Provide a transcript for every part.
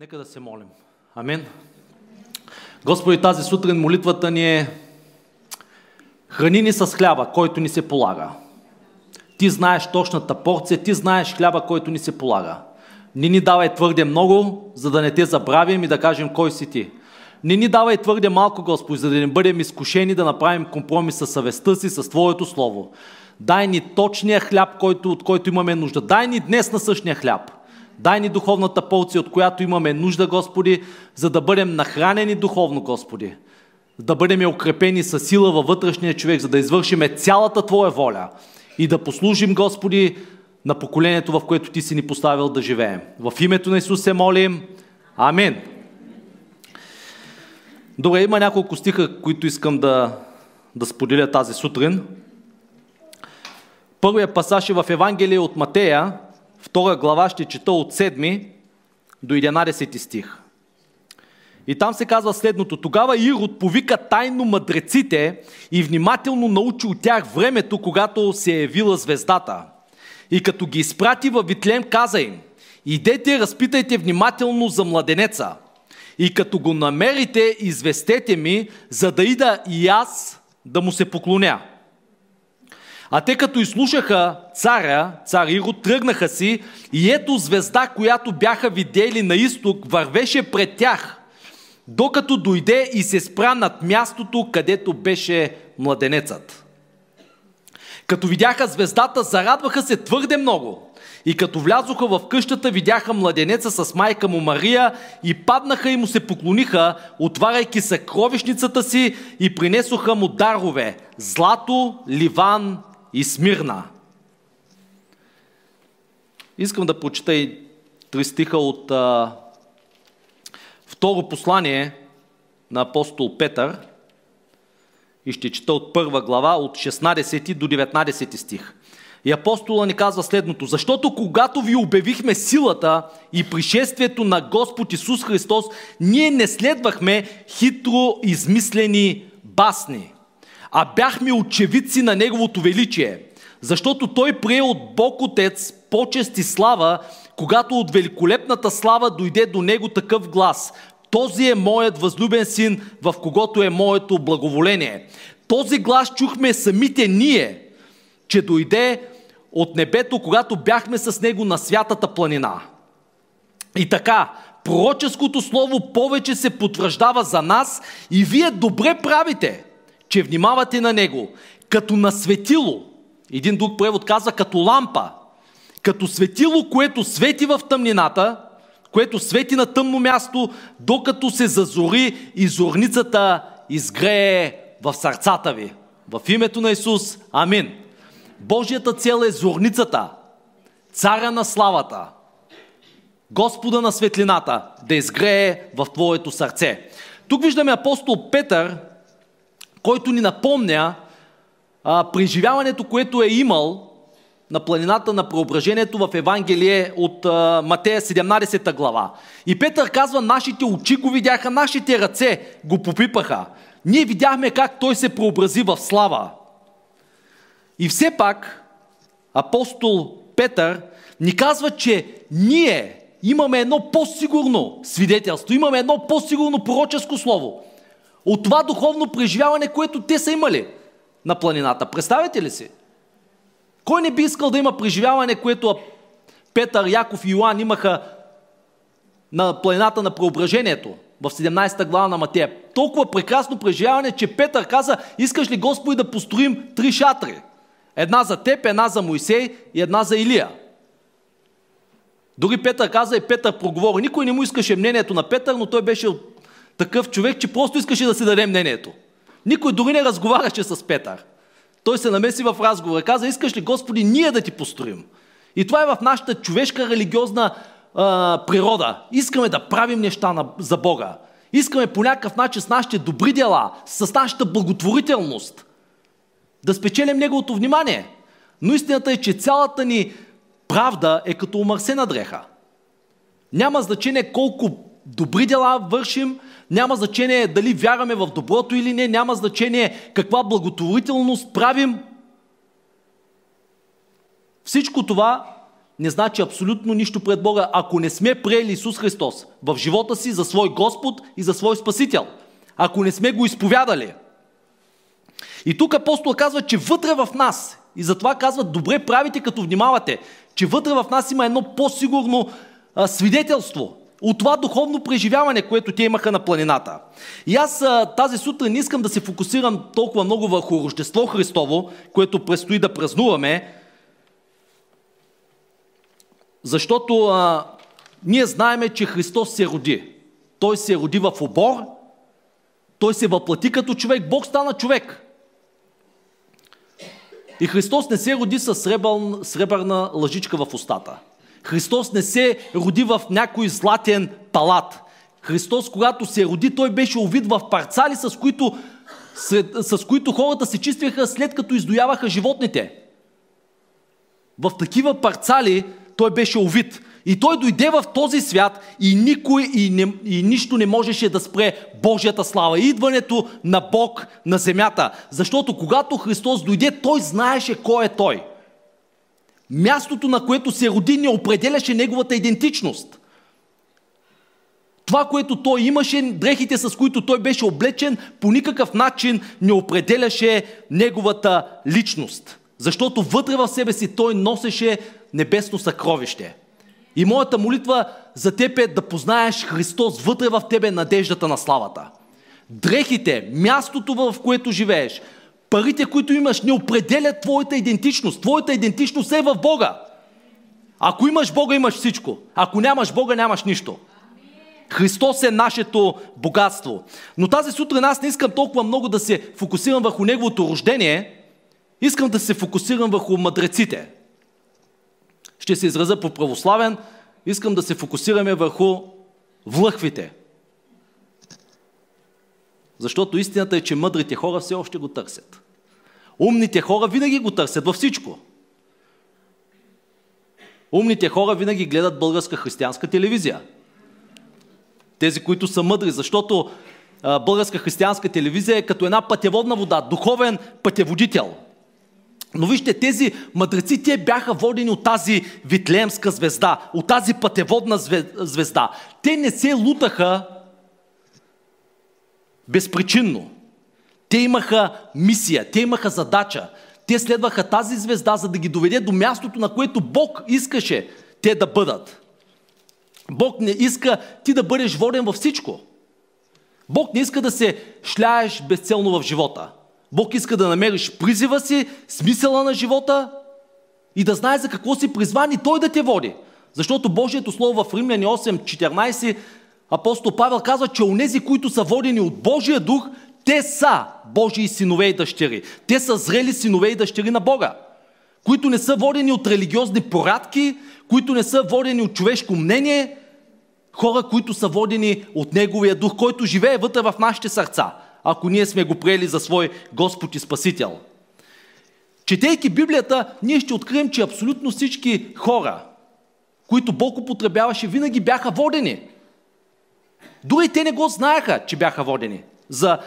Нека да се молим. Амин. Господи, тази сутрин молитвата ни е храни ни с хляба, който ни се полага. Ти знаеш точната порция, ти знаеш хляба, който ни се полага. Не ни давай твърде много, за да не те забравим и да кажем кой си ти. Не ни давай твърде малко, Господи, за да не бъдем изкушени да направим компромис с съвестта си, с Твоето Слово. Дай ни точния хляб, който, от който имаме нужда. Дай ни днес на същия хляб. Дай ни духовната порция, от която имаме нужда, Господи, за да бъдем нахранени духовно, Господи. Да бъдем укрепени с сила във вътрешния човек, за да извършиме цялата Твоя воля и да послужим, Господи, на поколението, в което Ти си ни поставил да живеем. В името на Исус се молим. Амин. Добре, има няколко стиха, които искам да, да споделя тази сутрин. Първият пасаж е в Евангелие от Матея, втора глава ще чета от 7 до 11 стих. И там се казва следното. Тогава Ирод повика тайно мъдреците и внимателно научи от тях времето, когато се е явила звездата. И като ги изпрати във Витлем, каза им, идете, разпитайте внимателно за младенеца. И като го намерите, известете ми, за да ида и аз да му се поклоня. А те като изслушаха царя, цар Ирод, тръгнаха си и ето звезда, която бяха видели на изток, вървеше пред тях, докато дойде и се спра над мястото, където беше младенецът. Като видяха звездата, зарадваха се твърде много. И като влязоха в къщата, видяха младенеца с майка му Мария и паднаха и му се поклониха, отваряйки съкровищницата си и принесоха му дарове – злато, ливан и смирна. Искам да прочита и три стиха от а, второ послание на апостол Петър и ще чета от първа глава, от 16 до 19 стих. И апостола ни казва следното. Защото когато ви обявихме силата и пришествието на Господ Исус Христос, ние не следвахме хитро измислени басни, а бяхме очевидци на Неговото величие. Защото Той прие от Бог Отец почест и слава, когато от великолепната слава дойде до Него такъв глас. Този е моят възлюбен син, в когото е моето благоволение. Този глас чухме самите ние, че дойде от небето, когато бяхме с него на святата планина. И така, пророческото слово повече се потвърждава за нас и вие добре правите, че внимавате на него, като на светило. Един друг превод казва като лампа. Като светило, което свети в тъмнината, което свети на тъмно място, докато се зазори и зорницата изгрее в сърцата ви. В името на Исус. Амин. Божията цел е зорницата, царя на славата, Господа на светлината да изгрее в твоето сърце. Тук виждаме апостол Петър, който ни напомня а, преживяването, което е имал на планината на преображението в Евангелие от а, Матея 17 глава. И Петър казва, нашите очи го видяха, нашите ръце го попипаха. Ние видяхме как той се преобрази в слава. И все пак апостол Петър ни казва, че ние имаме едно по-сигурно свидетелство, имаме едно по-сигурно пророческо слово от това духовно преживяване, което те са имали на планината. Представете ли си? Кой не би искал да има преживяване, което Петър, Яков и Йоан имаха на планината на преображението в 17 глава на Матея? Толкова прекрасно преживяване, че Петър каза, искаш ли Господи да построим три шатри? Една за теб, една за Моисей и една за Илия. Дори Петър каза и Петър проговори. Никой не му искаше мнението на Петър, но той беше такъв човек, че просто искаше да си даде мнението. Никой дори не разговаряше с Петър. Той се намеси в разговора. Каза, искаш ли Господи ние да ти построим? И това е в нашата човешка религиозна а, природа. Искаме да правим неща на, за Бога. Искаме по някакъв начин с нашите добри дела, с нашата благотворителност да спечелим Неговото внимание. Но истината е, че цялата ни правда е като омърсена дреха. Няма значение колко добри дела вършим, няма значение дали вярваме в доброто или не, няма значение каква благотворителност правим. Всичко това не значи абсолютно нищо пред Бога, ако не сме приели Исус Христос в живота си за свой Господ и за свой Спасител. Ако не сме го изповядали. И тук апостол казва, че вътре в нас, и затова казват, добре правите като внимавате, че вътре в нас има едно по-сигурно свидетелство от това духовно преживяване, което те имаха на планината. И аз тази сутрин искам да се фокусирам толкова много върху Рождество Христово, което предстои да празнуваме, защото а, ние знаеме, че Христос се роди. Той се роди в обор, той се въплати като човек, Бог стана човек. И Христос не се роди с сребърна лъжичка в устата. Христос не се роди в някой златен палат. Христос, когато се роди, той беше овид в парцали, с които, с, с които хората се чистваха след като издояваха животните. В такива парцали той беше овид. И той дойде в този свят и никой и, не, и нищо не можеше да спре Божията слава. Идването на Бог на земята. Защото когато Христос дойде, той знаеше кой е Той. Мястото, на което се роди, не определяше неговата идентичност. Това, което той имаше, дрехите с които той беше облечен, по никакъв начин не определяше неговата личност. Защото вътре в себе си той носеше небесно съкровище. И моята молитва за теб е да познаеш Христос вътре в тебе надеждата на славата. Дрехите, мястото в което живееш, парите, които имаш, не определят твоята идентичност. Твоята идентичност е в Бога. Ако имаш Бога, имаш всичко. Ако нямаш Бога, нямаш нищо. Христос е нашето богатство. Но тази сутрин аз не искам толкова много да се фокусирам върху Неговото рождение, искам да се фокусирам върху мъдреците ще се изразя по православен, искам да се фокусираме върху влъхвите. Защото истината е, че мъдрите хора все още го търсят. Умните хора винаги го търсят във всичко. Умните хора винаги гледат българска християнска телевизия. Тези, които са мъдри, защото българска християнска телевизия е като една пътеводна вода, духовен пътеводител – но вижте, тези мъдреци, те бяха водени от тази витлеемска звезда, от тази пътеводна звезда. Те не се лутаха безпричинно. Те имаха мисия, те имаха задача. Те следваха тази звезда, за да ги доведе до мястото, на което Бог искаше те да бъдат. Бог не иска ти да бъдеш воден във всичко. Бог не иска да се шляеш безцелно в живота. Бог иска да намериш призива си, смисъла на живота и да знаеш за какво си призван и Той да те води. Защото Божието Слово в Римляни 8.14 апостол Павел казва, че онези, които са водени от Божия дух, те са Божии синове и дъщери. Те са зрели синове и дъщери на Бога, които не са водени от религиозни порадки, които не са водени от човешко мнение, хора, които са водени от Неговия дух, който живее вътре в нашите сърца ако ние сме го приели за свой Господ и Спасител. Четейки Библията, ние ще открием, че абсолютно всички хора, които Бог употребяваше, винаги бяха водени. Дори те не го знаеха, че бяха водени. За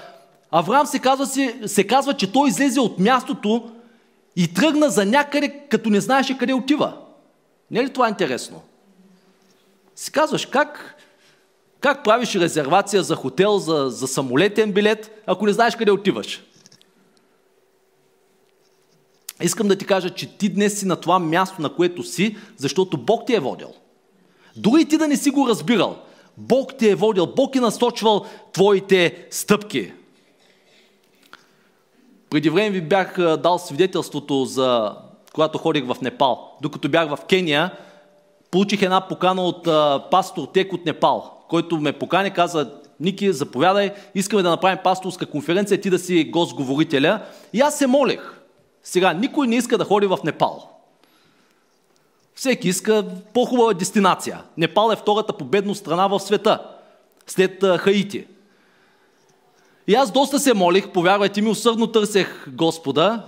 Авраам се казва, се, казва, че той излезе от мястото и тръгна за някъде, като не знаеше къде отива. Не е ли това интересно? Си казваш, как как правиш резервация за хотел, за, за самолетен билет, ако не знаеш къде отиваш? Искам да ти кажа, че ти днес си на това място, на което си, защото Бог ти е водил. Дори ти да не си го разбирал, Бог ти е водил, Бог е насочвал твоите стъпки. Преди време ви бях дал свидетелството за когато ходих в Непал. Докато бях в Кения, получих една покана от пастор Тек от Непал който ме покани, каза, Ники, заповядай, искаме да направим пасторска конференция, ти да си гост-говорителя. И аз се молех. Сега, никой не иска да ходи в Непал. Всеки иска по-хубава дестинация. Непал е втората победна страна в света, след Хаити. И аз доста се молих, повярвайте ми, усърдно търсех Господа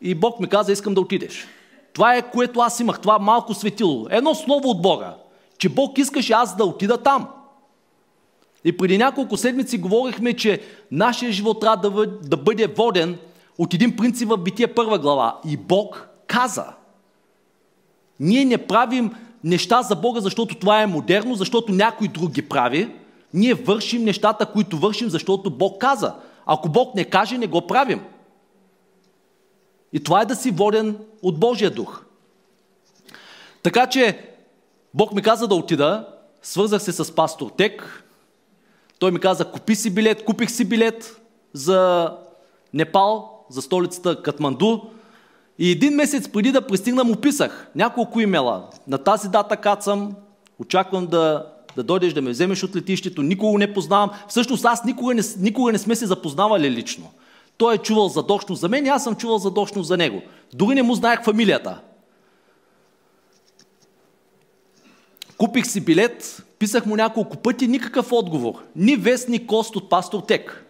и Бог ми каза, искам да отидеш. Това е което аз имах, това малко светило. Едно слово от Бога че Бог искаше аз да отида там. И преди няколко седмици говорихме, че нашия живот трябва да бъде воден от един принцип в Битие първа глава. И Бог каза. Ние не правим неща за Бога, защото това е модерно, защото някой друг ги прави. Ние вършим нещата, които вършим, защото Бог каза. Ако Бог не каже, не го правим. И това е да си воден от Божия дух. Така че Бог ми каза да отида, свързах се с пастор Тек, той ми каза, купи си билет, купих си билет за Непал, за столицата Катманду. И един месец преди да пристигна му писах няколко имела. На тази дата кацам, очаквам да, да дойдеш да ме вземеш от летището, никого не познавам. Всъщност аз никога не, никога не сме се запознавали лично. Той е чувал задочно за мен и аз съм чувал задочно за него. Дори не му знаех фамилията. Купих си билет, писах му няколко пъти, никакъв отговор. Ни вестник кост от пастор Тек.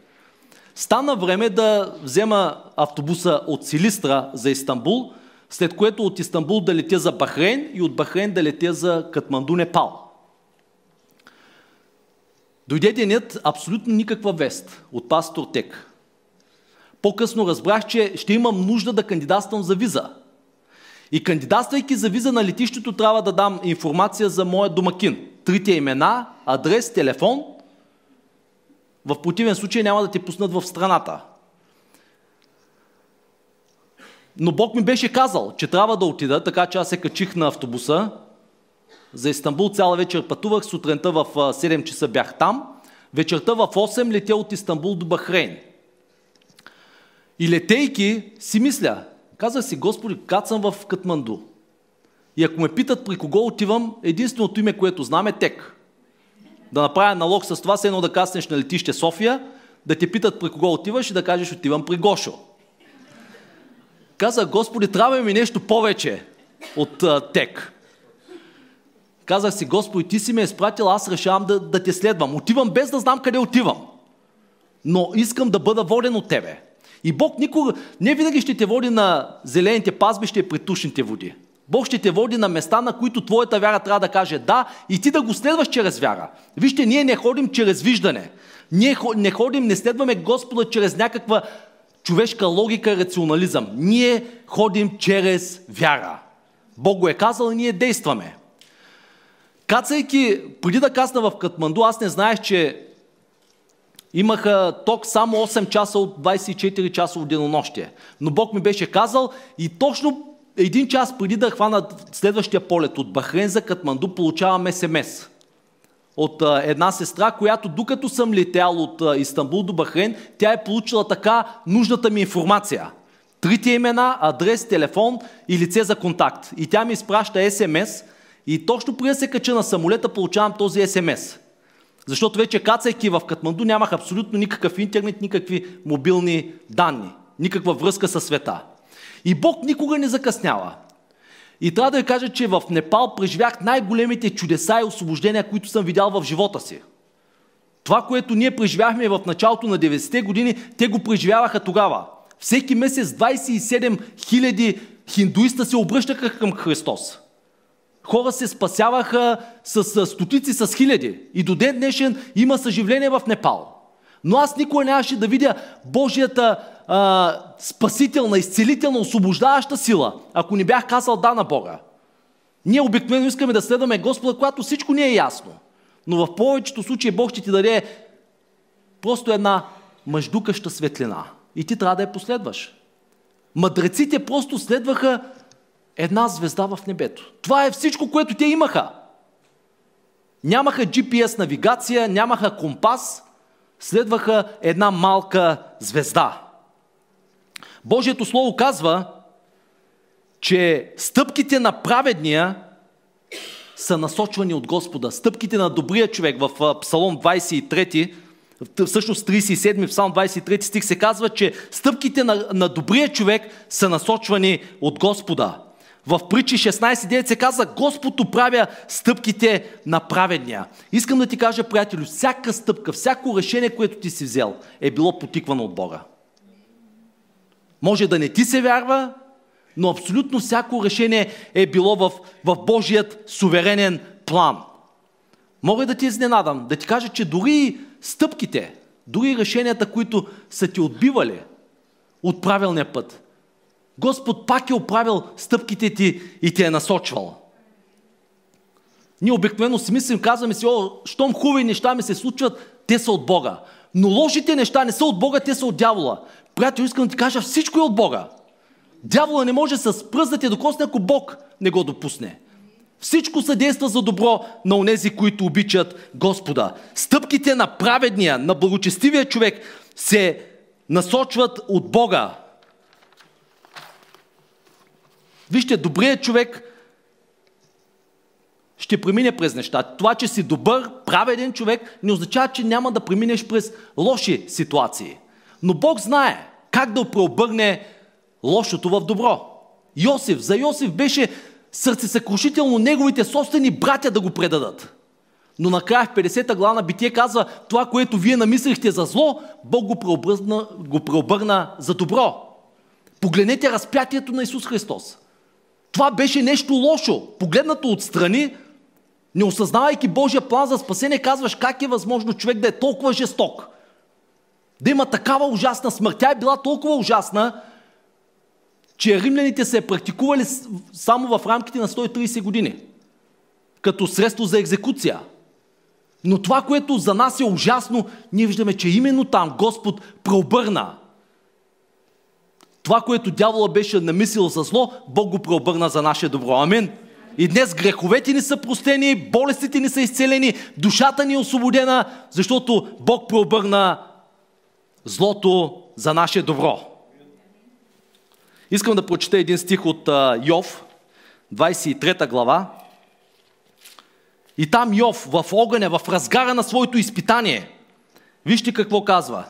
Стана време да взема автобуса от Силистра за Истанбул, след което от Истанбул да летя за Бахрейн и от Бахрейн да летя за Катманду, Непал. Дойде денят абсолютно никаква вест от пастор Тек. По-късно разбрах, че ще имам нужда да кандидатствам за виза. И кандидатствайки за виза на летището, трябва да дам информация за моя домакин. Трите имена, адрес, телефон. В противен случай няма да те пуснат в страната. Но Бог ми беше казал, че трябва да отида, така че аз се качих на автобуса. За Истанбул цяла вечер пътувах, сутринта в 7 часа бях там. Вечерта в 8 летя от Истанбул до Бахрейн. И летейки си мисля, Казах си, Господи, кацам в Катманду. И ако ме питат при кого отивам, единственото име, което знам е Тек. Да направя налог с това, се едно да каснеш на летище София, да те питат при кого отиваш и да кажеш отивам при Гошо. Казах, Господи, трябва ми нещо повече от а, Тек. Казах си, Господи, ти си ме изпратил, аз решавам да, да те следвам. Отивам без да знам къде отивам. Но искам да бъда воден от Тебе. И Бог никога, не винаги ще те води на зелените пазбища и притушните води. Бог ще те води на места, на които твоята вяра трябва да каже да и ти да го следваш чрез вяра. Вижте, ние не ходим чрез виждане. Ние не ходим, не следваме Господа чрез някаква човешка логика и рационализъм. Ние ходим чрез вяра. Бог го е казал и ние действаме. Кацайки, преди да касна в Катманду, аз не знаех, че Имаха ток само 8 часа от 24 часово денонощие. Но Бог ми беше казал и точно един час преди да хвана следващия полет от Бахрен за Катманду, получавам СМС от една сестра, която докато съм летял от Истанбул до Бахрен, тя е получила така нужната ми информация. Трите имена, адрес, телефон и лице за контакт. И тя ми изпраща СМС и точно преди да се кача на самолета получавам този СМС. Защото вече кацайки в Катманду нямах абсолютно никакъв интернет, никакви мобилни данни, никаква връзка със света. И Бог никога не закъснява. И трябва да ви кажа, че в Непал преживях най-големите чудеса и освобождения, които съм видял в живота си. Това, което ние преживяхме в началото на 90-те години, те го преживяваха тогава. Всеки месец 27 000 хиндуиста се обръщаха към Христос хора се спасяваха с, с стотици, с хиляди. И до ден днешен има съживление в Непал. Но аз никога нямаше да видя Божията а, спасителна, изцелителна, освобождаваща сила, ако не бях казал да на Бога. Ние обикновено искаме да следваме Господа, когато всичко не е ясно. Но в повечето случаи Бог ще ти даде просто една мъждукаща светлина. И ти трябва да я последваш. Мъдреците просто следваха една звезда в небето. Това е всичко, което те имаха. Нямаха GPS навигация, нямаха компас, следваха една малка звезда. Божието Слово казва, че стъпките на праведния са насочвани от Господа. Стъпките на добрия човек в Псалом 23, всъщност 37 в Псалом 23 стих се казва, че стъпките на, на добрия човек са насочвани от Господа. В притчи 16.9 се казва, Господ управя стъпките на праведния. Искам да ти кажа, приятелю, всяка стъпка, всяко решение, което ти си взел, е било потиквано от Бога. Може да не ти се вярва, но абсолютно всяко решение е било в, в Божият суверенен план. Мога да ти изненадам, да ти кажа, че дори стъпките, дори решенията, които са ти отбивали от правилния път, Господ пак е оправил стъпките ти и те е насочвал. Ние обикновено си мислим, казваме си, о, щом хубави неща ми се случват, те са от Бога. Но лошите неща не са от Бога, те са от дявола. Приятел, искам да ти кажа, всичко е от Бога. Дявола не може с пръст да те докосне, ако Бог не го допусне. Всичко съдейства за добро на онези, които обичат Господа. Стъпките на праведния, на благочестивия човек се насочват от Бога. Вижте, добрият човек ще премине през неща. Това, че си добър, праведен човек, не означава, че няма да преминеш през лоши ситуации. Но Бог знае как да преобърне лошото в добро. Йосиф, за Йосиф беше сърцесъкрушително неговите собствени братя да го предадат. Но накрая в 50-та глава на Битие казва, това, което вие намислихте за зло, Бог го преобърна, го преобърна за добро. Погледнете разпятието на Исус Христос. Това беше нещо лошо. Погледнато отстрани, не осъзнавайки Божия план за спасение, казваш как е възможно човек да е толкова жесток. Да има такава ужасна смърт. Тя е била толкова ужасна, че римляните се е практикували само в рамките на 130 години. Като средство за екзекуция. Но това, което за нас е ужасно, ние виждаме, че именно там Господ преобърна. Това, което дявола беше намислил за зло, Бог го преобърна за наше добро. Амин. И днес греховете ни са простени, болестите ни са изцелени, душата ни е освободена, защото Бог преобърна злото за наше добро. Искам да прочета един стих от Йов, 23 глава. И там Йов в огъня, в разгара на своето изпитание. Вижте какво казва.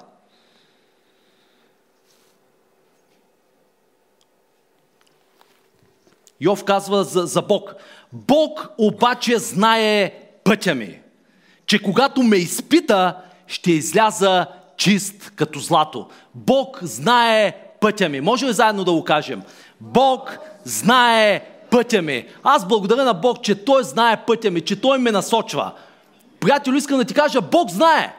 Йов казва за, за Бог. Бог обаче знае пътя ми, че когато ме изпита, ще изляза чист като злато. Бог знае пътя ми. Може ли заедно да го кажем? Бог знае пътя ми. Аз благодаря на Бог, че Той знае пътя ми, че Той ме насочва. Приятел, искам да ти кажа, Бог знае.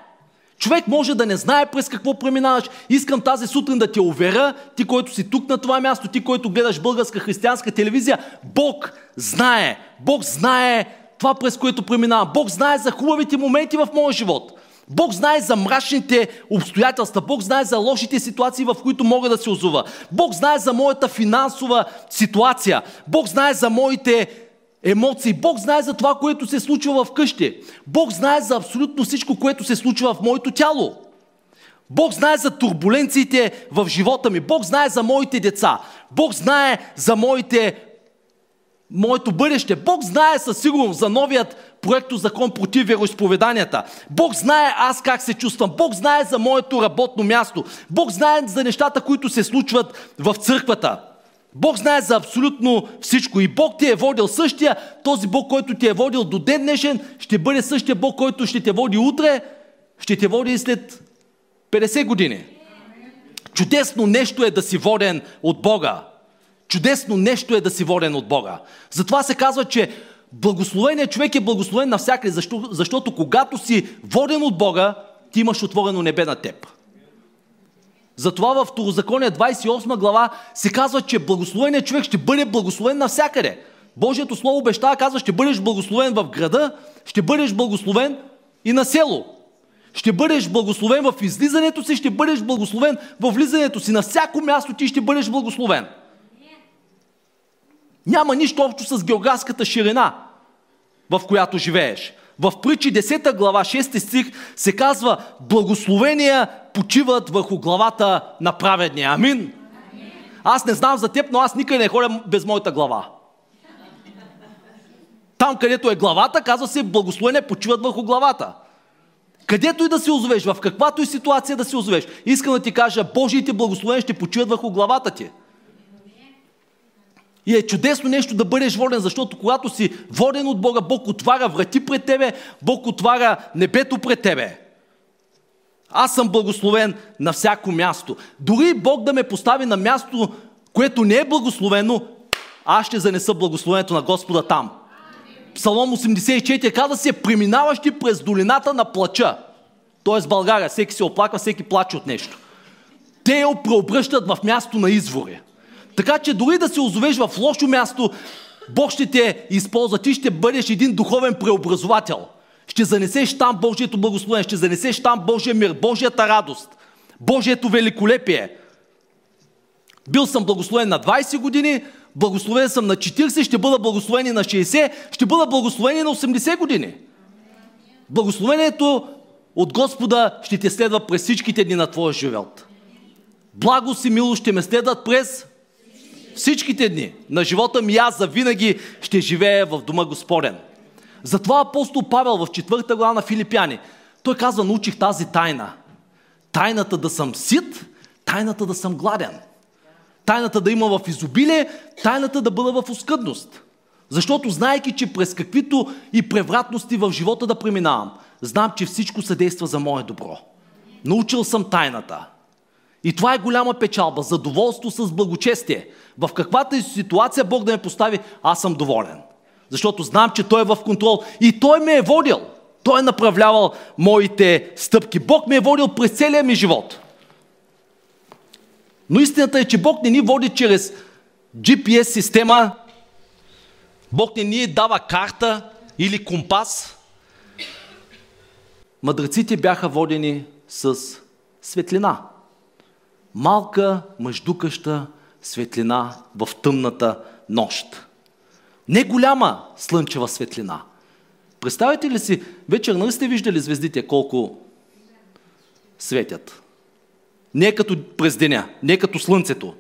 Човек може да не знае през какво преминаваш. Искам тази сутрин да те уверя, ти, който си тук на това място, ти, който гледаш българска християнска телевизия, Бог знае. Бог знае това, през което преминавам. Бог знае за хубавите моменти в моя живот. Бог знае за мрачните обстоятелства. Бог знае за лошите ситуации, в които мога да се озова. Бог знае за моята финансова ситуация. Бог знае за моите емоции. Бог знае за това, което се случва в къщи. Бог знае за абсолютно всичко, което се случва в моето тяло. Бог знае за турбуленциите в живота ми. Бог знае за моите деца. Бог знае за моите, моето бъдеще. Бог знае със сигурност за новият проекто закон против вероисповеданията. Бог знае аз как се чувствам. Бог знае за моето работно място. Бог знае за нещата, които се случват в църквата. Бог знае за абсолютно всичко. И Бог ти е водил същия, този Бог, който ти е водил до ден днешен, ще бъде същия Бог, който ще те води утре, ще те води и след 50 години. Чудесно нещо е да си воден от Бога. Чудесно нещо е да си воден от Бога. Затова се казва, че благословеният човек е благословен навсякъде, защо, защото когато си воден от Бога, ти имаш отворено небе на теб. Затова в Второзакония 28 глава се казва, че благословеният човек ще бъде благословен навсякъде. Божието Слово обещава, казва, ще бъдеш благословен в града, ще бъдеш благословен и на село. Ще бъдеш благословен в излизането си, ще бъдеш благословен в влизането си. На всяко място ти ще бъдеш благословен. Няма нищо общо с географската ширина, в която живееш. В притчи 10 глава 6 стих се казва благословения почиват върху главата на праведния. Амин. Аз не знам за теб, но аз никъде не ходя без моята глава. Там, където е главата, казва се благословения почиват върху главата. Където и да се озовеш, в каквато и ситуация да се озовеш, искам да ти кажа, Божиите благословения ще почиват върху главата ти. И е чудесно нещо да бъдеш воден, защото когато си воден от Бога, Бог отваря врати пред тебе, Бог отваря небето пред тебе. Аз съм благословен на всяко място. Дори Бог да ме постави на място, което не е благословено, аз ще занеса благословението на Господа там. Псалом 84 казва се, преминаващи през долината на плача. Тоест България, всеки се оплаква, всеки плаче от нещо. Те я преобръщат в място на извори. Така че дори да се озовеш в лошо място, Бог ще те използва. Ти ще бъдеш един духовен преобразовател. Ще занесеш там Божието благословение, ще занесеш там Божия мир, Божията радост, Божието великолепие. Бил съм благословен на 20 години, благословен съм на 40, ще бъда благословен на 60, ще бъда благословен на 80 години. Благословението от Господа ще те следва през всичките дни на твоя живот. Благост и милост ще ме следват през всичките дни на живота ми. Аз завинаги ще живея в дома Господен. Затова апостол Павел в четвърта глава на Филипяни, той казва, научих тази тайна. Тайната да съм сит, тайната да съм гладен. Тайната да има в изобилие, тайната да бъда в оскъдност. Защото знаеки, че през каквито и превратности в живота да преминавам, знам, че всичко съдейства за мое добро. Научил съм тайната. И това е голяма печалба, задоволство с благочестие. В каквата и ситуация Бог да ме постави, аз съм доволен. Защото знам, че Той е в контрол и Той ме е водил. Той е направлявал моите стъпки. Бог ме е водил през целия ми живот. Но истината е, че Бог не ни води чрез GPS система, Бог не ни дава карта или компас. Мъдреците бяха водени с светлина. Малка, мъждукаща светлина в тъмната нощ. Не голяма слънчева светлина. Представете ли си, вечер нали сте виждали звездите колко светят? Не като през деня, не като слънцето.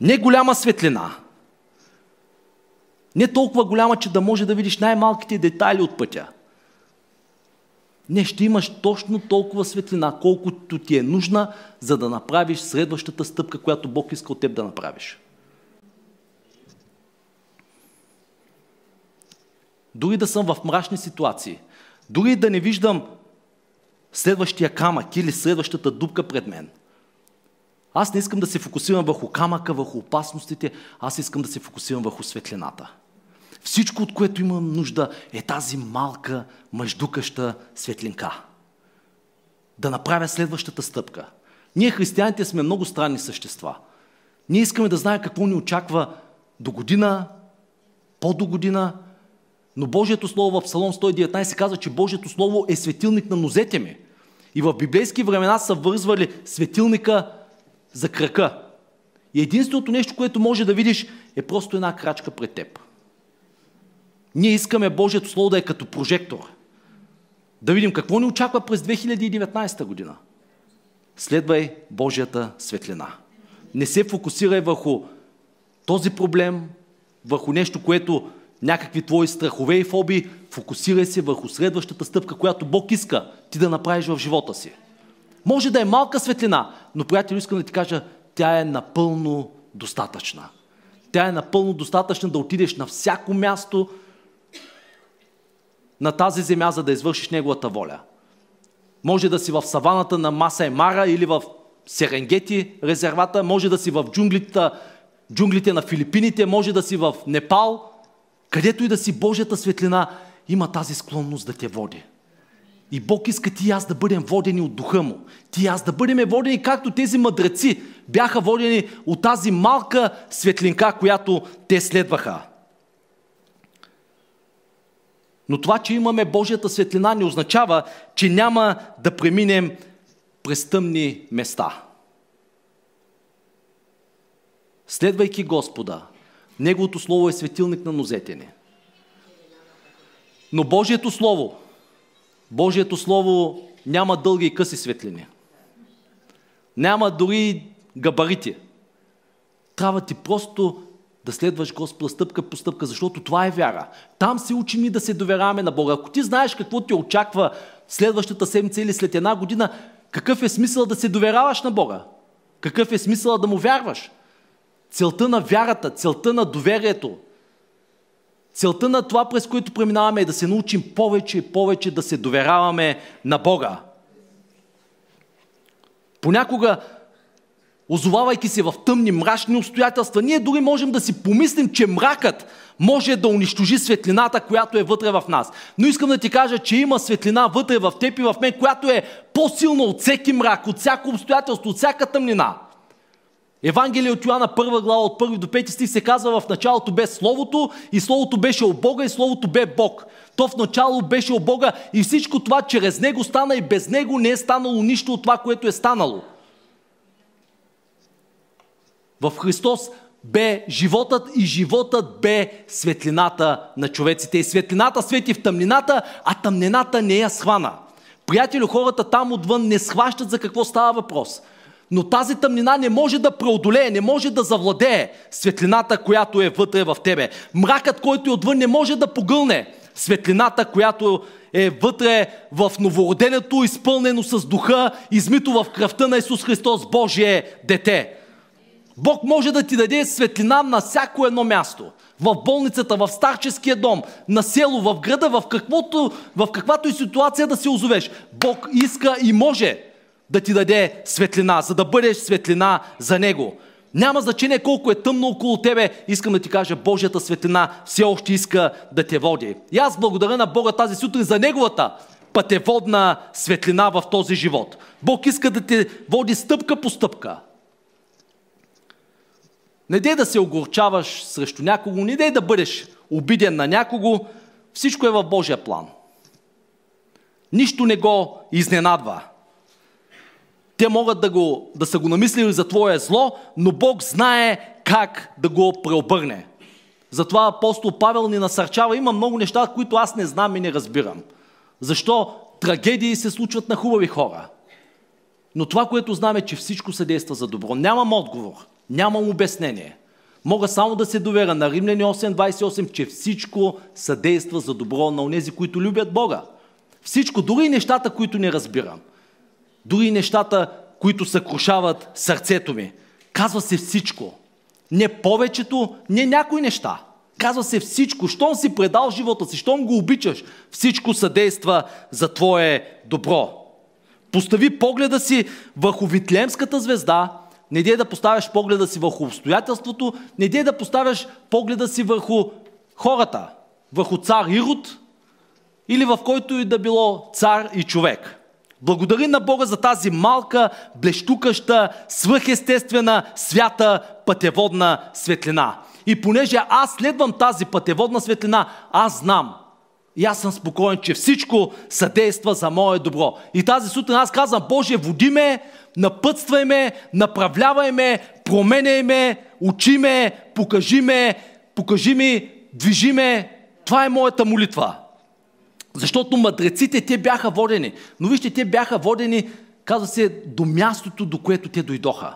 Не голяма светлина. Не толкова голяма, че да може да видиш най-малките детайли от пътя. Не, ще имаш точно толкова светлина, колкото ти е нужна, за да направиш следващата стъпка, която Бог иска от теб да направиш. Дори да съм в мрачни ситуации, дори да не виждам следващия камък или следващата дупка пред мен. Аз не искам да се фокусирам върху камъка, върху опасностите, аз искам да се фокусирам върху светлината. Всичко, от което имам нужда, е тази малка, мъждукаща светлинка. Да направя следващата стъпка. Ние, християните, сме много странни същества. Ние искаме да знаем какво ни очаква до година, по-до година, но Божието Слово в Псалом 119 казва, че Божието Слово е светилник на нозете ми. И в библейски времена са вързвали светилника за крака. И единственото нещо, което може да видиш, е просто една крачка пред теб. Ние искаме Божието Слово да е като прожектор. Да видим какво ни очаква през 2019 година. Следвай Божията светлина. Не се фокусирай върху този проблем, върху нещо, което някакви твои страхове и фобии, фокусирай се върху следващата стъпка, която Бог иска ти да направиш в живота си. Може да е малка светлина, но, приятел, искам да ти кажа, тя е напълно достатъчна. Тя е напълно достатъчна да отидеш на всяко място на тази земя, за да извършиш Неговата воля. Може да си в саваната на Маса Емара или в Серенгети резервата, може да си в джунглите, джунглите на Филипините, може да си в Непал, където и да си Божията светлина, има тази склонност да те води. И Бог иска ти и аз да бъдем водени от духа му. Ти и аз да бъдем водени, както тези мъдреци бяха водени от тази малка светлинка, която те следваха. Но това, че имаме Божията светлина, не означава, че няма да преминем през тъмни места. Следвайки Господа, Неговото Слово е светилник на нозете ни. Но Божието Слово, Божието Слово няма дълги и къси светлини. Няма дори габарити. Трябва ти просто да следваш Господа стъпка по стъпка, защото това е вяра. Там се учим и да се доверяваме на Бога. Ако ти знаеш какво ти очаква следващата седмица или след една година, какъв е смисъл да се доверяваш на Бога? Какъв е смисъл да му вярваш? Целта на вярата, целта на доверието, целта на това, през което преминаваме е да се научим повече и повече да се доверяваме на Бога. Понякога, озовавайки се в тъмни, мрачни обстоятелства, ние дори можем да си помислим, че мракът може да унищожи светлината, която е вътре в нас. Но искам да ти кажа, че има светлина вътре в теб и в мен, която е по-силна от всеки мрак, от всяко обстоятелство, от всяка тъмнина. Евангелие от Йоанна, първа глава, от първи до пети стих се казва в началото бе Словото и Словото беше от Бога и Словото бе Бог. То в начало беше от Бога и всичко това чрез Него стана и без Него не е станало нищо от това, което е станало. В Христос бе животът и животът бе светлината на човеците. И светлината свети в тъмнината, а тъмнината не я схвана. Приятели, хората там отвън не схващат за какво става въпрос. Но тази тъмнина не може да преодолее, не може да завладее светлината, която е вътре в тебе. Мракът, който е отвън, не може да погълне светлината, която е вътре в новороденето, изпълнено с духа, измито в кръвта на Исус Христос, Божие дете. Бог може да ти даде светлина на всяко едно място. В болницата, в старческия дом, на село, в града, в, каквото, в каквато и ситуация да се озовеш. Бог иска и може да ти даде светлина, за да бъдеш светлина за Него. Няма значение колко е тъмно около тебе, искам да ти кажа, Божията светлина все още иска да те води. И аз благодаря на Бога тази сутрин за Неговата пътеводна светлина в този живот. Бог иска да те води стъпка по стъпка. Не дей да се огорчаваш срещу някого, не дей да бъдеш обиден на някого. Всичко е в Божия план. Нищо не го изненадва. Те могат да, го, да са го намислили за твое зло, но Бог знае как да го преобърне. Затова апостол Павел ни насърчава. Има много неща, които аз не знам и не разбирам. Защо трагедии се случват на хубави хора? Но това, което знам е, че всичко се действа за добро. Нямам отговор. Нямам обяснение. Мога само да се доверя на Римляни 8.28, че всичко съдейства за добро на онези, които любят Бога. Всичко, дори и нещата, които не разбирам. Дори и нещата, които съкрушават сърцето ми. Казва се всичко. Не повечето, не някои неща. Казва се всичко. Щом си предал живота си, щом го обичаш, всичко съдейства за твое добро. Постави погледа си върху Витлемската звезда, не дей да поставяш погледа си върху обстоятелството, не дей да поставяш погледа си върху хората, върху цар Ирод или в който и да било цар и човек. Благодари на Бога за тази малка, блещукаща, свръхестествена, свята, пътеводна светлина. И понеже аз следвам тази пътеводна светлина, аз знам, и аз съм спокоен, че всичко съдейства за мое добро. И тази сутрин аз казвам, Боже, води ме, напътствай ме, направлявай ме, променяй ме, учи ме, покажи ме, покажи ми, движи ме. Това е моята молитва. Защото мъдреците, те бяха водени. Но вижте, те бяха водени, казва се, до мястото, до което те дойдоха.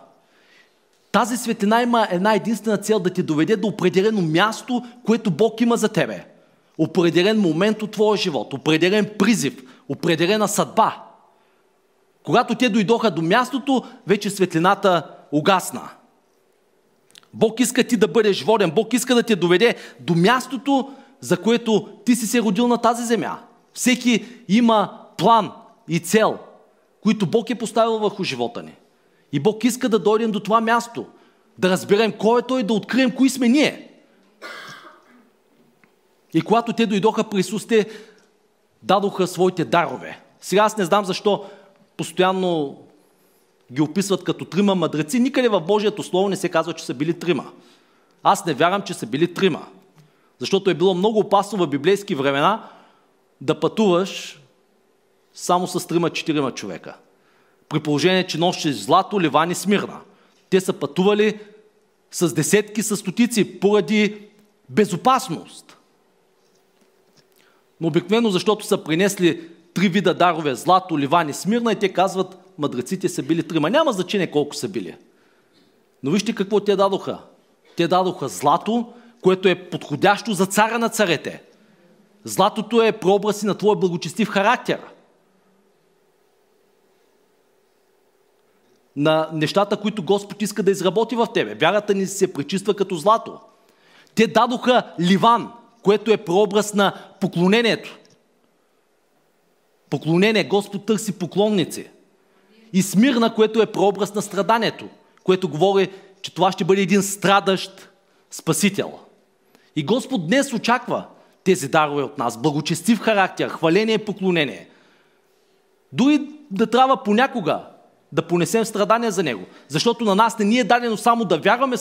Тази светлина има една единствена цел да те доведе до определено място, което Бог има за тебе. Определен момент от твоя живот, определен призив, определена съдба. Когато те дойдоха до мястото, вече светлината угасна. Бог иска ти да бъдеш воден. Бог иска да те доведе до мястото, за което ти си се родил на тази земя. Всеки има план и цел, които Бог е поставил върху живота ни. И Бог иска да дойдем до това място, да разберем кой е Той, да открием кои сме ние. И когато те дойдоха при Исус, те дадоха своите дарове. Сега аз не знам защо постоянно ги описват като трима мъдреци. Никъде в Божието Слово не се казва, че са били трима. Аз не вярвам, че са били трима. Защото е било много опасно в библейски времена да пътуваш само с трима-четирима човека. При положение, че носиш злато, ливан и смирна. Те са пътували с десетки, с стотици, поради безопасност. Но обикновено, защото са принесли три вида дарове, злато, ливан и смирна, и те казват, мъдреците са били трима. Няма значение колко са били. Но вижте какво те дадоха. Те дадоха злато, което е подходящо за цара на царете. Златото е прообраз на твоя благочестив характер. На нещата, които Господ иска да изработи в тебе. Вярата ни се пречиства като злато. Те дадоха ливан, което е прообраз на поклонението. Поклонение. Господ търси поклонници. И смирна, което е прообраз на страданието, което говори, че това ще бъде един страдащ спасител. И Господ днес очаква тези дарове от нас. Благочестив характер, хваление и поклонение. Дори да трябва понякога да понесем страдания за Него. Защото на нас не ни е дадено само да вярваме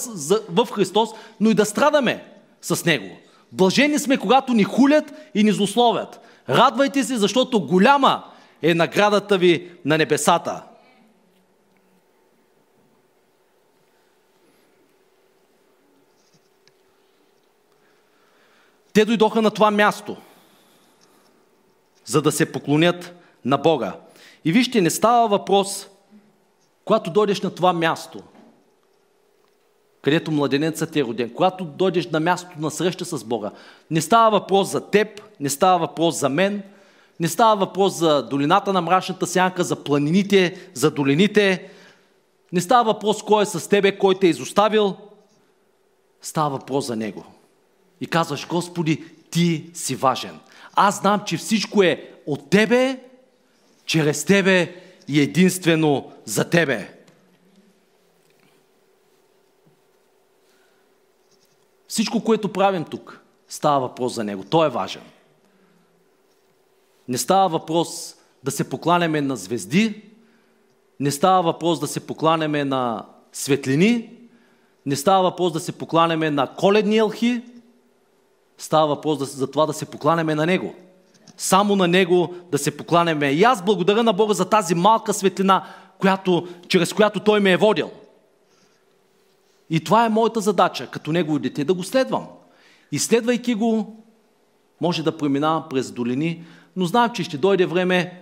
в Христос, но и да страдаме с Него. Блажени сме, когато ни хулят и ни злословят. Радвайте се, защото голяма е наградата ви на небесата. Те дойдоха на това място, за да се поклонят на Бога. И вижте, не става въпрос, когато дойдеш на това място, където младенецът е роден, когато дойдеш на мястото на среща с Бога, не става въпрос за теб, не става въпрос за мен, не става въпрос за долината на мрачната сянка, за планините, за долините, не става въпрос кой е с тебе, кой те е изоставил, става въпрос за Него. И казваш, Господи, Ти си важен. Аз знам, че всичко е от Тебе, чрез Тебе и единствено за Тебе. Всичко, което правим тук, става въпрос за Него. Той е важен. Не става въпрос да се покланяме на звезди, не става въпрос да се покланяме на светлини, не става въпрос да се покланяме на коледни елхи, става въпрос за това да се покланяме на Него. Само на Него да се покланяме. И аз благодаря на Бога за тази малка светлина, която, чрез която Той ме е водил. И това е моята задача, като Негово дете, да го следвам. И следвайки го, може да преминавам през долини, но знам, че ще дойде време,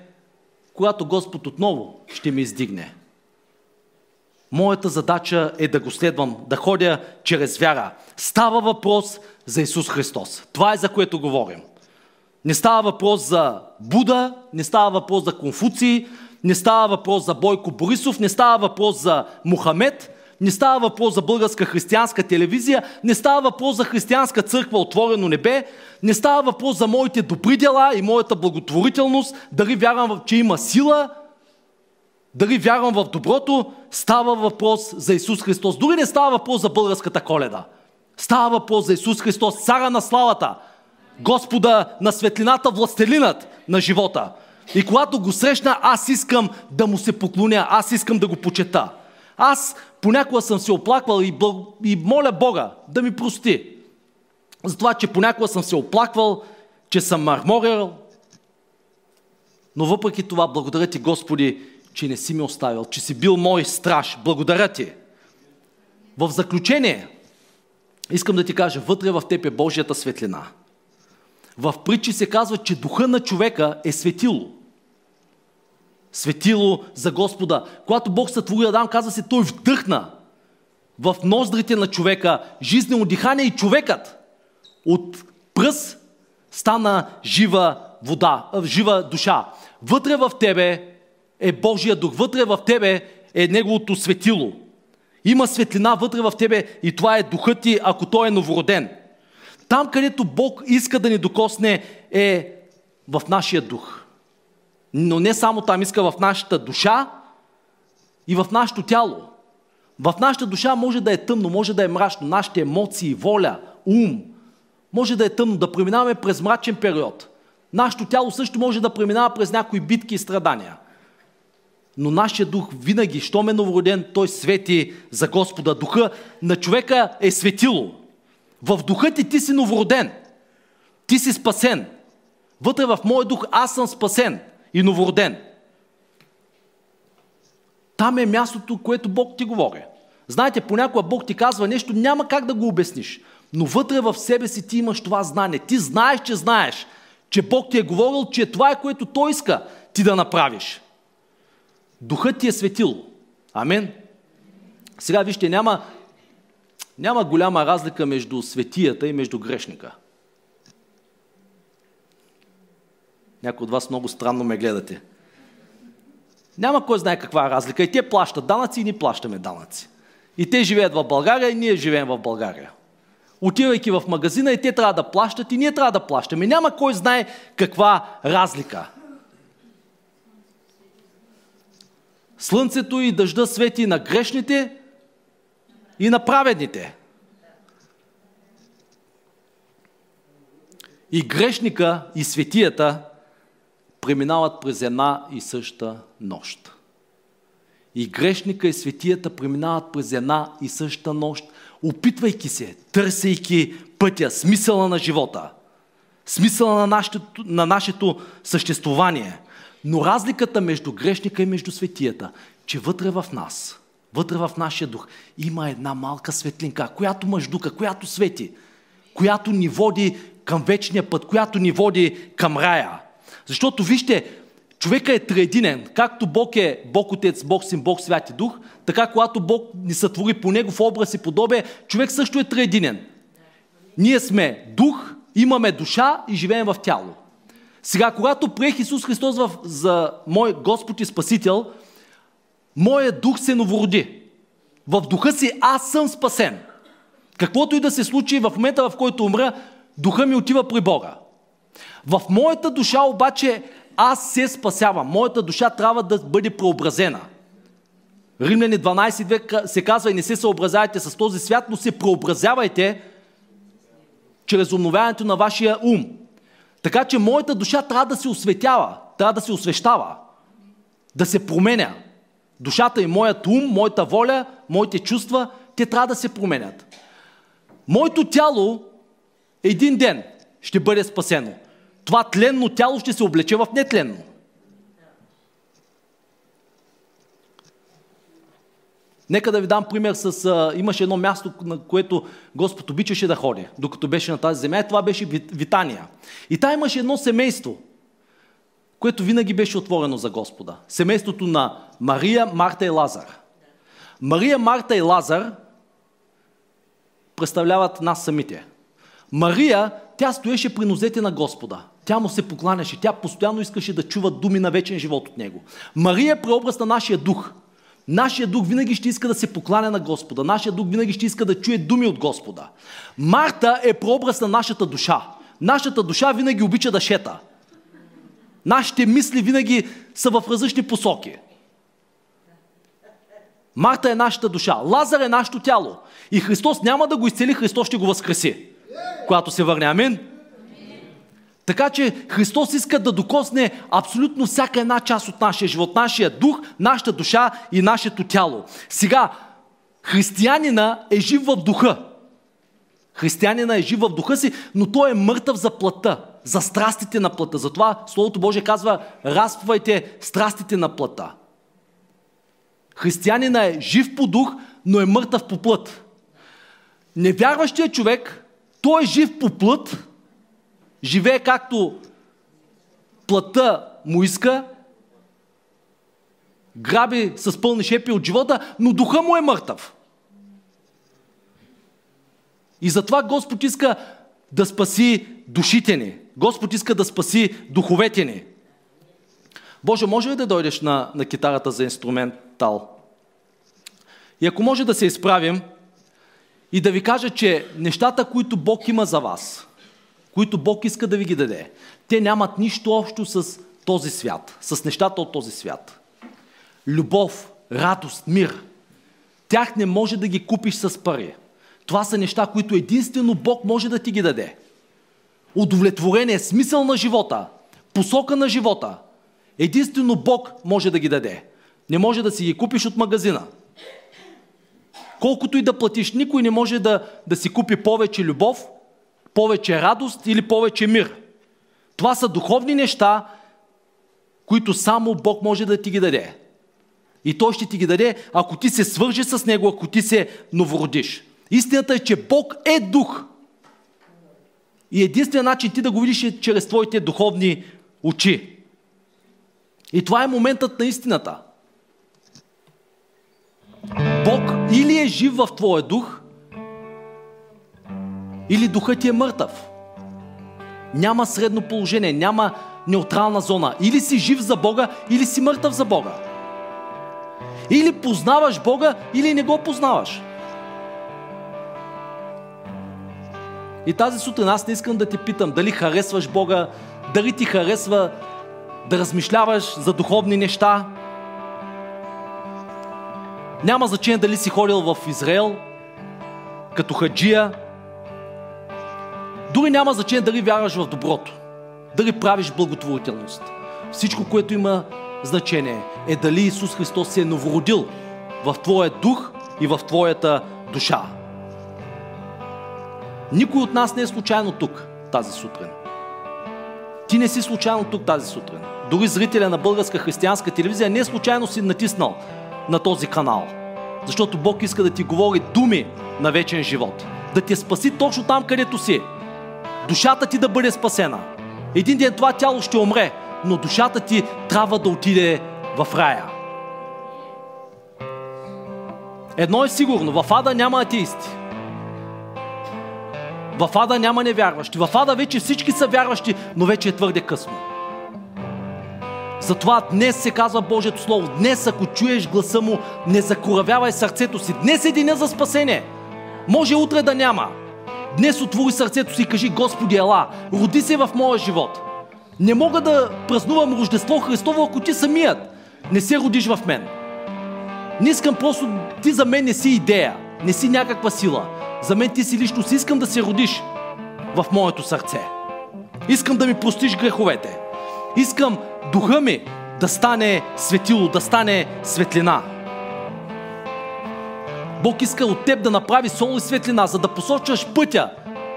когато Господ отново ще ми издигне. Моята задача е да го следвам, да ходя чрез вяра. Става въпрос за Исус Христос. Това е за което говорим. Не става въпрос за Буда, не става въпрос за Конфуций, не става въпрос за Бойко Борисов, не става въпрос за Мухамед, не става въпрос за българска християнска телевизия, не става въпрос за християнска църква Отворено небе, не става въпрос за моите добри дела и моята благотворителност, дали вярвам, че има сила, дали вярвам в доброто, става въпрос за Исус Христос. Дори не става въпрос за българската коледа. Става въпрос за Исус Христос, цара на славата, Господа на светлината, властелинът на живота. И когато го срещна, аз искам да му се поклоня, аз искам да го почета. Аз понякога съм се оплаквал и, бъл... и моля Бога да ми прости. За това, че понякога съм се оплаквал, че съм марморил. Но въпреки това, благодаря ти, Господи, че не си ме оставил, че си бил мой страж. Благодаря ти. В заключение, искам да ти кажа, вътре в теб е Божията светлина. В притчи се казва, че духа на човека е светило. Светило за Господа. Когато Бог сътвори Адам, казва се, той вдъхна в ноздрите на човека жизнено дихание и човекът от пръс стана жива вода, жива душа. Вътре в тебе е Божия дух, вътре в тебе е Неговото светило. Има светлина вътре в тебе и това е духът ти, ако той е новороден. Там, където Бог иска да ни докосне, е в нашия дух. Но не само там, иска в нашата душа и в нашето тяло. В нашата душа може да е тъмно, може да е мрачно. Нашите емоции, воля, ум, може да е тъмно, да преминаваме през мрачен период. Нашето тяло също може да преминава през някои битки и страдания. Но нашия дух винаги, щом е новороден, той свети за Господа. Духа на човека е светило. В духа ти ти си новороден. Ти си спасен. Вътре в моя дух аз съм спасен и новороден. Там е мястото, което Бог ти говори. Знаете, понякога Бог ти казва нещо, няма как да го обясниш. Но вътре в себе си ти имаш това знание. Ти знаеш, че знаеш, че Бог ти е говорил, че това е което Той иска ти да направиш. Духът ти е светил. Амен. Сега вижте, няма, няма голяма разлика между светията и между грешника. Някои от вас много странно ме гледате. Няма кой знае каква е разлика. И те плащат данъци и ние плащаме данъци. И те живеят в България и ние живеем в България. Отивайки в магазина и те трябва да плащат и ние трябва да плащаме. Няма кой знае каква разлика. Слънцето и дъжда свети на грешните и на праведните. И грешника и светията преминават през една и съща нощ. И грешника и светията преминават през една и съща нощ, опитвайки се, търсейки пътя, смисъла на живота, смисъла на нашето, на нашето съществувание. Но разликата между грешника и между светията, че вътре в нас, вътре в нашия дух, има една малка светлинка, която мъждука, която свети, която ни води към вечния път, която ни води към рая. Защото вижте, човека е триединен. Както Бог е Бог Отец, Бог Син, Бог Святи Дух, така когато Бог ни сътвори по Негов образ и подобие, човек също е триединен. Ние сме дух, имаме душа и живеем в тяло. Сега, когато приех Исус Христос в, за мой Господ и Спасител, моят дух се новороди. В духа си аз съм спасен. Каквото и да се случи в момента, в който умра, духа ми отива при Бога. В моята душа обаче аз се спасявам. Моята душа трябва да бъде преобразена. Римляни 12 се казва и не се съобразявайте с този свят, но се преобразявайте чрез обновяването на вашия ум. Така че моята душа трябва да се осветява, трябва да се освещава, да се променя. Душата и моят ум, моята воля, моите чувства, те трябва да се променят. Моето тяло един ден ще бъде спасено. Това тленно тяло ще се облече в нетленно. Нека да ви дам пример с... А, имаше едно място, на което Господ обичаше да ходи, докато беше на тази земя. И това беше Витания. И там имаше едно семейство, което винаги беше отворено за Господа. Семейството на Мария, Марта и Лазар. Мария, Марта и Лазар представляват нас самите. Мария, тя стоеше при нозете на Господа. Тя му се покланяше. Тя постоянно искаше да чува думи на вечен живот от него. Мария е преобраз на нашия дух. Нашия дух винаги ще иска да се покланя на Господа. Нашия дух винаги ще иска да чуе думи от Господа. Марта е прообраз на нашата душа. Нашата душа винаги обича да шета. Нашите мисли винаги са в различни посоки. Марта е нашата душа. Лазар е нашето тяло. И Христос няма да го изцели, Христос ще го възкреси. Когато се върне. Амин. Така че Христос иска да докосне абсолютно всяка една част от нашия живот, нашия дух, нашата душа и нашето тяло. Сега, християнина е жив в духа. Християнина е жив в духа си, но той е мъртъв за плътта, за страстите на плътта. Затова Словото Божие казва, разпвайте страстите на плътта. Християнина е жив по дух, но е мъртъв по плът. Невярващият човек, той е жив по плът, живее както плътта му иска, граби с пълни шепи от живота, но духа му е мъртъв. И затова Господ иска да спаси душите ни. Господ иска да спаси духовете ни. Боже, може ли да дойдеш на, на китарата за инструментал? И ако може да се изправим и да ви кажа, че нещата, които Бог има за вас, които Бог иска да ви ги даде, те нямат нищо общо с този свят, с нещата от този свят. Любов, радост, мир. Тях не може да ги купиш с пари. Това са неща, които единствено Бог може да ти ги даде. Удовлетворение, смисъл на живота, посока на живота. Единствено Бог може да ги даде. Не може да си ги купиш от магазина. Колкото и да платиш, никой не може да, да си купи повече любов, повече радост или повече мир. Това са духовни неща, които само Бог може да ти ги даде. И Той ще ти ги даде, ако ти се свържи с Него, ако ти се новородиш. Истината е, че Бог е дух. И единственият начин ти да го видиш е чрез твоите духовни очи. И това е моментът на истината. Бог или е жив в твоя дух, или духът ти е мъртъв. Няма средно положение, няма неутрална зона. Или си жив за Бога, или си мъртъв за Бога. Или познаваш Бога, или не го познаваш. И тази сутрин аз не искам да ти питам дали харесваш Бога, дали ти харесва да размишляваш за духовни неща. Няма значение дали си ходил в Израел, като хаджия, дори няма значение дали вярваш в доброто, дали правиш благотворителност. Всичко, което има значение е дали Исус Христос се е новородил в твоя дух и в твоята душа. Никой от нас не е случайно тук тази сутрин. Ти не си случайно тук тази сутрин. Дори зрителя на българска християнска телевизия не е случайно си натиснал на този канал. Защото Бог иска да ти говори думи на вечен живот. Да те спаси точно там, където си. Душата ти да бъде спасена. Един ден това тяло ще умре, но душата ти трябва да отиде в рая. Едно е сигурно, в ада няма атеисти. В ада няма невярващи. В ада вече всички са вярващи, но вече е твърде късно. Затова днес се казва Божието Слово. Днес, ако чуеш гласа му, не закоравявай сърцето си. Днес е деня за спасение. Може утре да няма. Днес отвори сърцето си и кажи, Господи, ела, роди се в моя живот. Не мога да празнувам Рождество Христово, ако ти самият не се родиш в мен. Не искам просто, ти за мен не си идея, не си някаква сила. За мен ти си личност, искам да се родиш в моето сърце. Искам да ми простиш греховете. Искам духа ми да стане светило, да стане светлина. Бог иска от теб да направи сол и светлина, за да посочваш пътя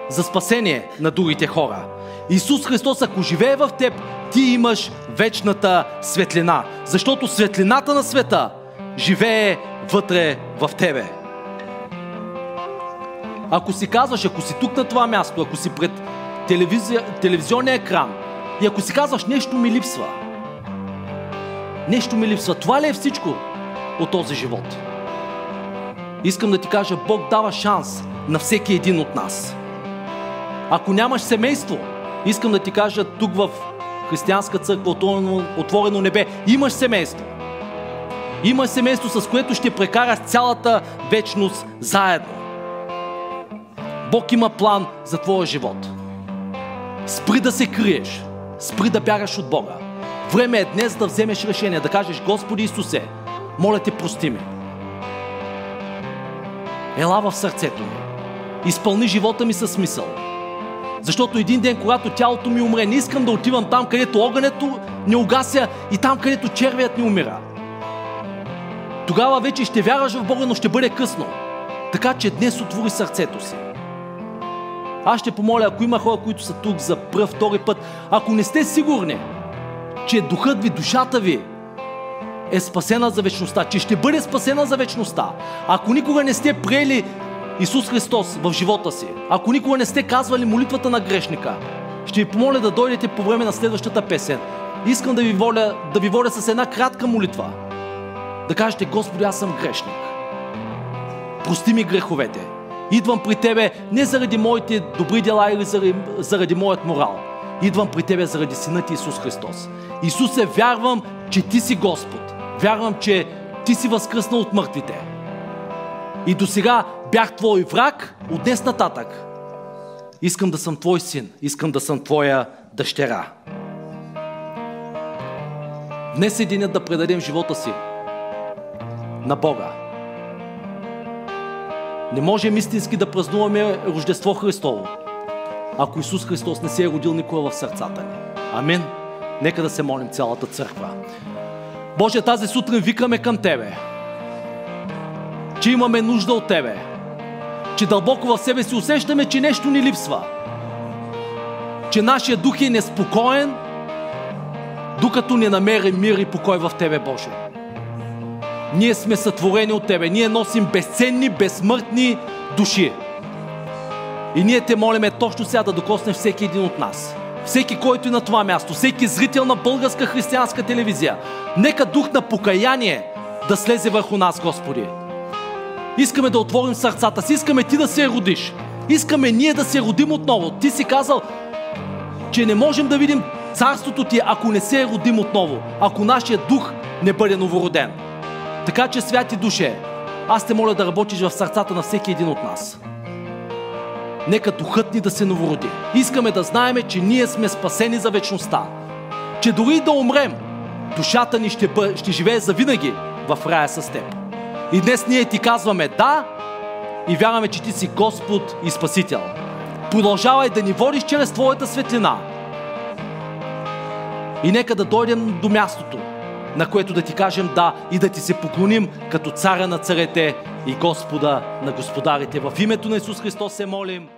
за спасение на другите хора. Исус Христос, ако живее в теб, ти имаш вечната светлина. Защото светлината на света живее вътре в тебе. Ако си казваш, ако си тук на това място, ако си пред телевизия, телевизионния екран и ако си казваш нещо ми липсва, нещо ми липсва, това ли е всичко от този живот? Искам да ти кажа, Бог дава шанс на всеки един от нас. Ако нямаш семейство, искам да ти кажа тук в християнска църква, отворено, отворено небе, имаш семейство. Имаш семейство, с което ще прекараш цялата вечност заедно. Бог има план за твоя живот. Спри да се криеш. Спри да бягаш от Бога. Време е днес да вземеш решение, да кажеш, Господи Исусе, моля те, прости ми. Ела в сърцето ми. Изпълни живота ми със смисъл. Защото един ден, когато тялото ми умре, не искам да отивам там, където огънето не угася и там, където червият не умира. Тогава вече ще вярваш в Бога, но ще бъде късно. Така че днес отвори сърцето си. Аз ще помоля, ако има хора, които са тук за пръв, втори път, ако не сте сигурни, че духът ви, душата ви е спасена за вечността, че ще бъде спасена за вечността, ако никога не сте приели Исус Христос в живота си, ако никога не сте казвали молитвата на грешника, ще ви помоля да дойдете по време на следващата песен. Искам да ви воля, да ви воля с една кратка молитва. Да кажете, Господи, аз съм грешник. Прости ми греховете. Идвам при Тебе не заради моите добри дела или заради, заради моят морал. Идвам при Тебе заради Сина Ти Исус Христос. Исусе, вярвам, че Ти си Господ. Вярвам, че Ти си възкръснал от мъртвите. И до сега бях Твой враг, от днес нататък. Искам да съм Твой син. Искам да съм Твоя дъщеря. Днес е денят да предадем живота си на Бога. Не можем истински да празнуваме Рождество Христово, ако Исус Христос не се е родил никога в сърцата ни. Амин. Нека да се молим цялата църква. Боже, тази сутрин викаме към Тебе, че имаме нужда от Тебе, че дълбоко в себе си усещаме, че нещо ни липсва, че нашия дух е неспокоен, докато не намерим мир и покой в Тебе, Боже. Ние сме сътворени от Тебе. Ние носим безценни, безсмъртни души. И ние те молиме точно сега да докоснеш всеки един от нас. Всеки, който е на това място, всеки зрител на българска християнска телевизия. Нека дух на покаяние да слезе върху нас, Господи. Искаме да отворим сърцата си, искаме Ти да се родиш. Искаме ние да се родим отново. Ти си казал, че не можем да видим царството Ти, ако не се родим отново, ако нашия дух не бъде новороден. Така че, святи душе, аз те моля да работиш в сърцата на всеки един от нас. Нека духът ни да се новороди. Искаме да знаем, че ние сме спасени за вечността. Че дори да умрем, душата ни ще, бъ... ще живее завинаги в рая с теб. И днес ние ти казваме да и вярваме, че ти си Господ и Спасител. Продължавай да ни водиш чрез Твоята светлина. И нека да дойдем до мястото, на което да ти кажем да и да ти се поклоним като царя на царете и Господа на господарите. В името на Исус Христос се молим.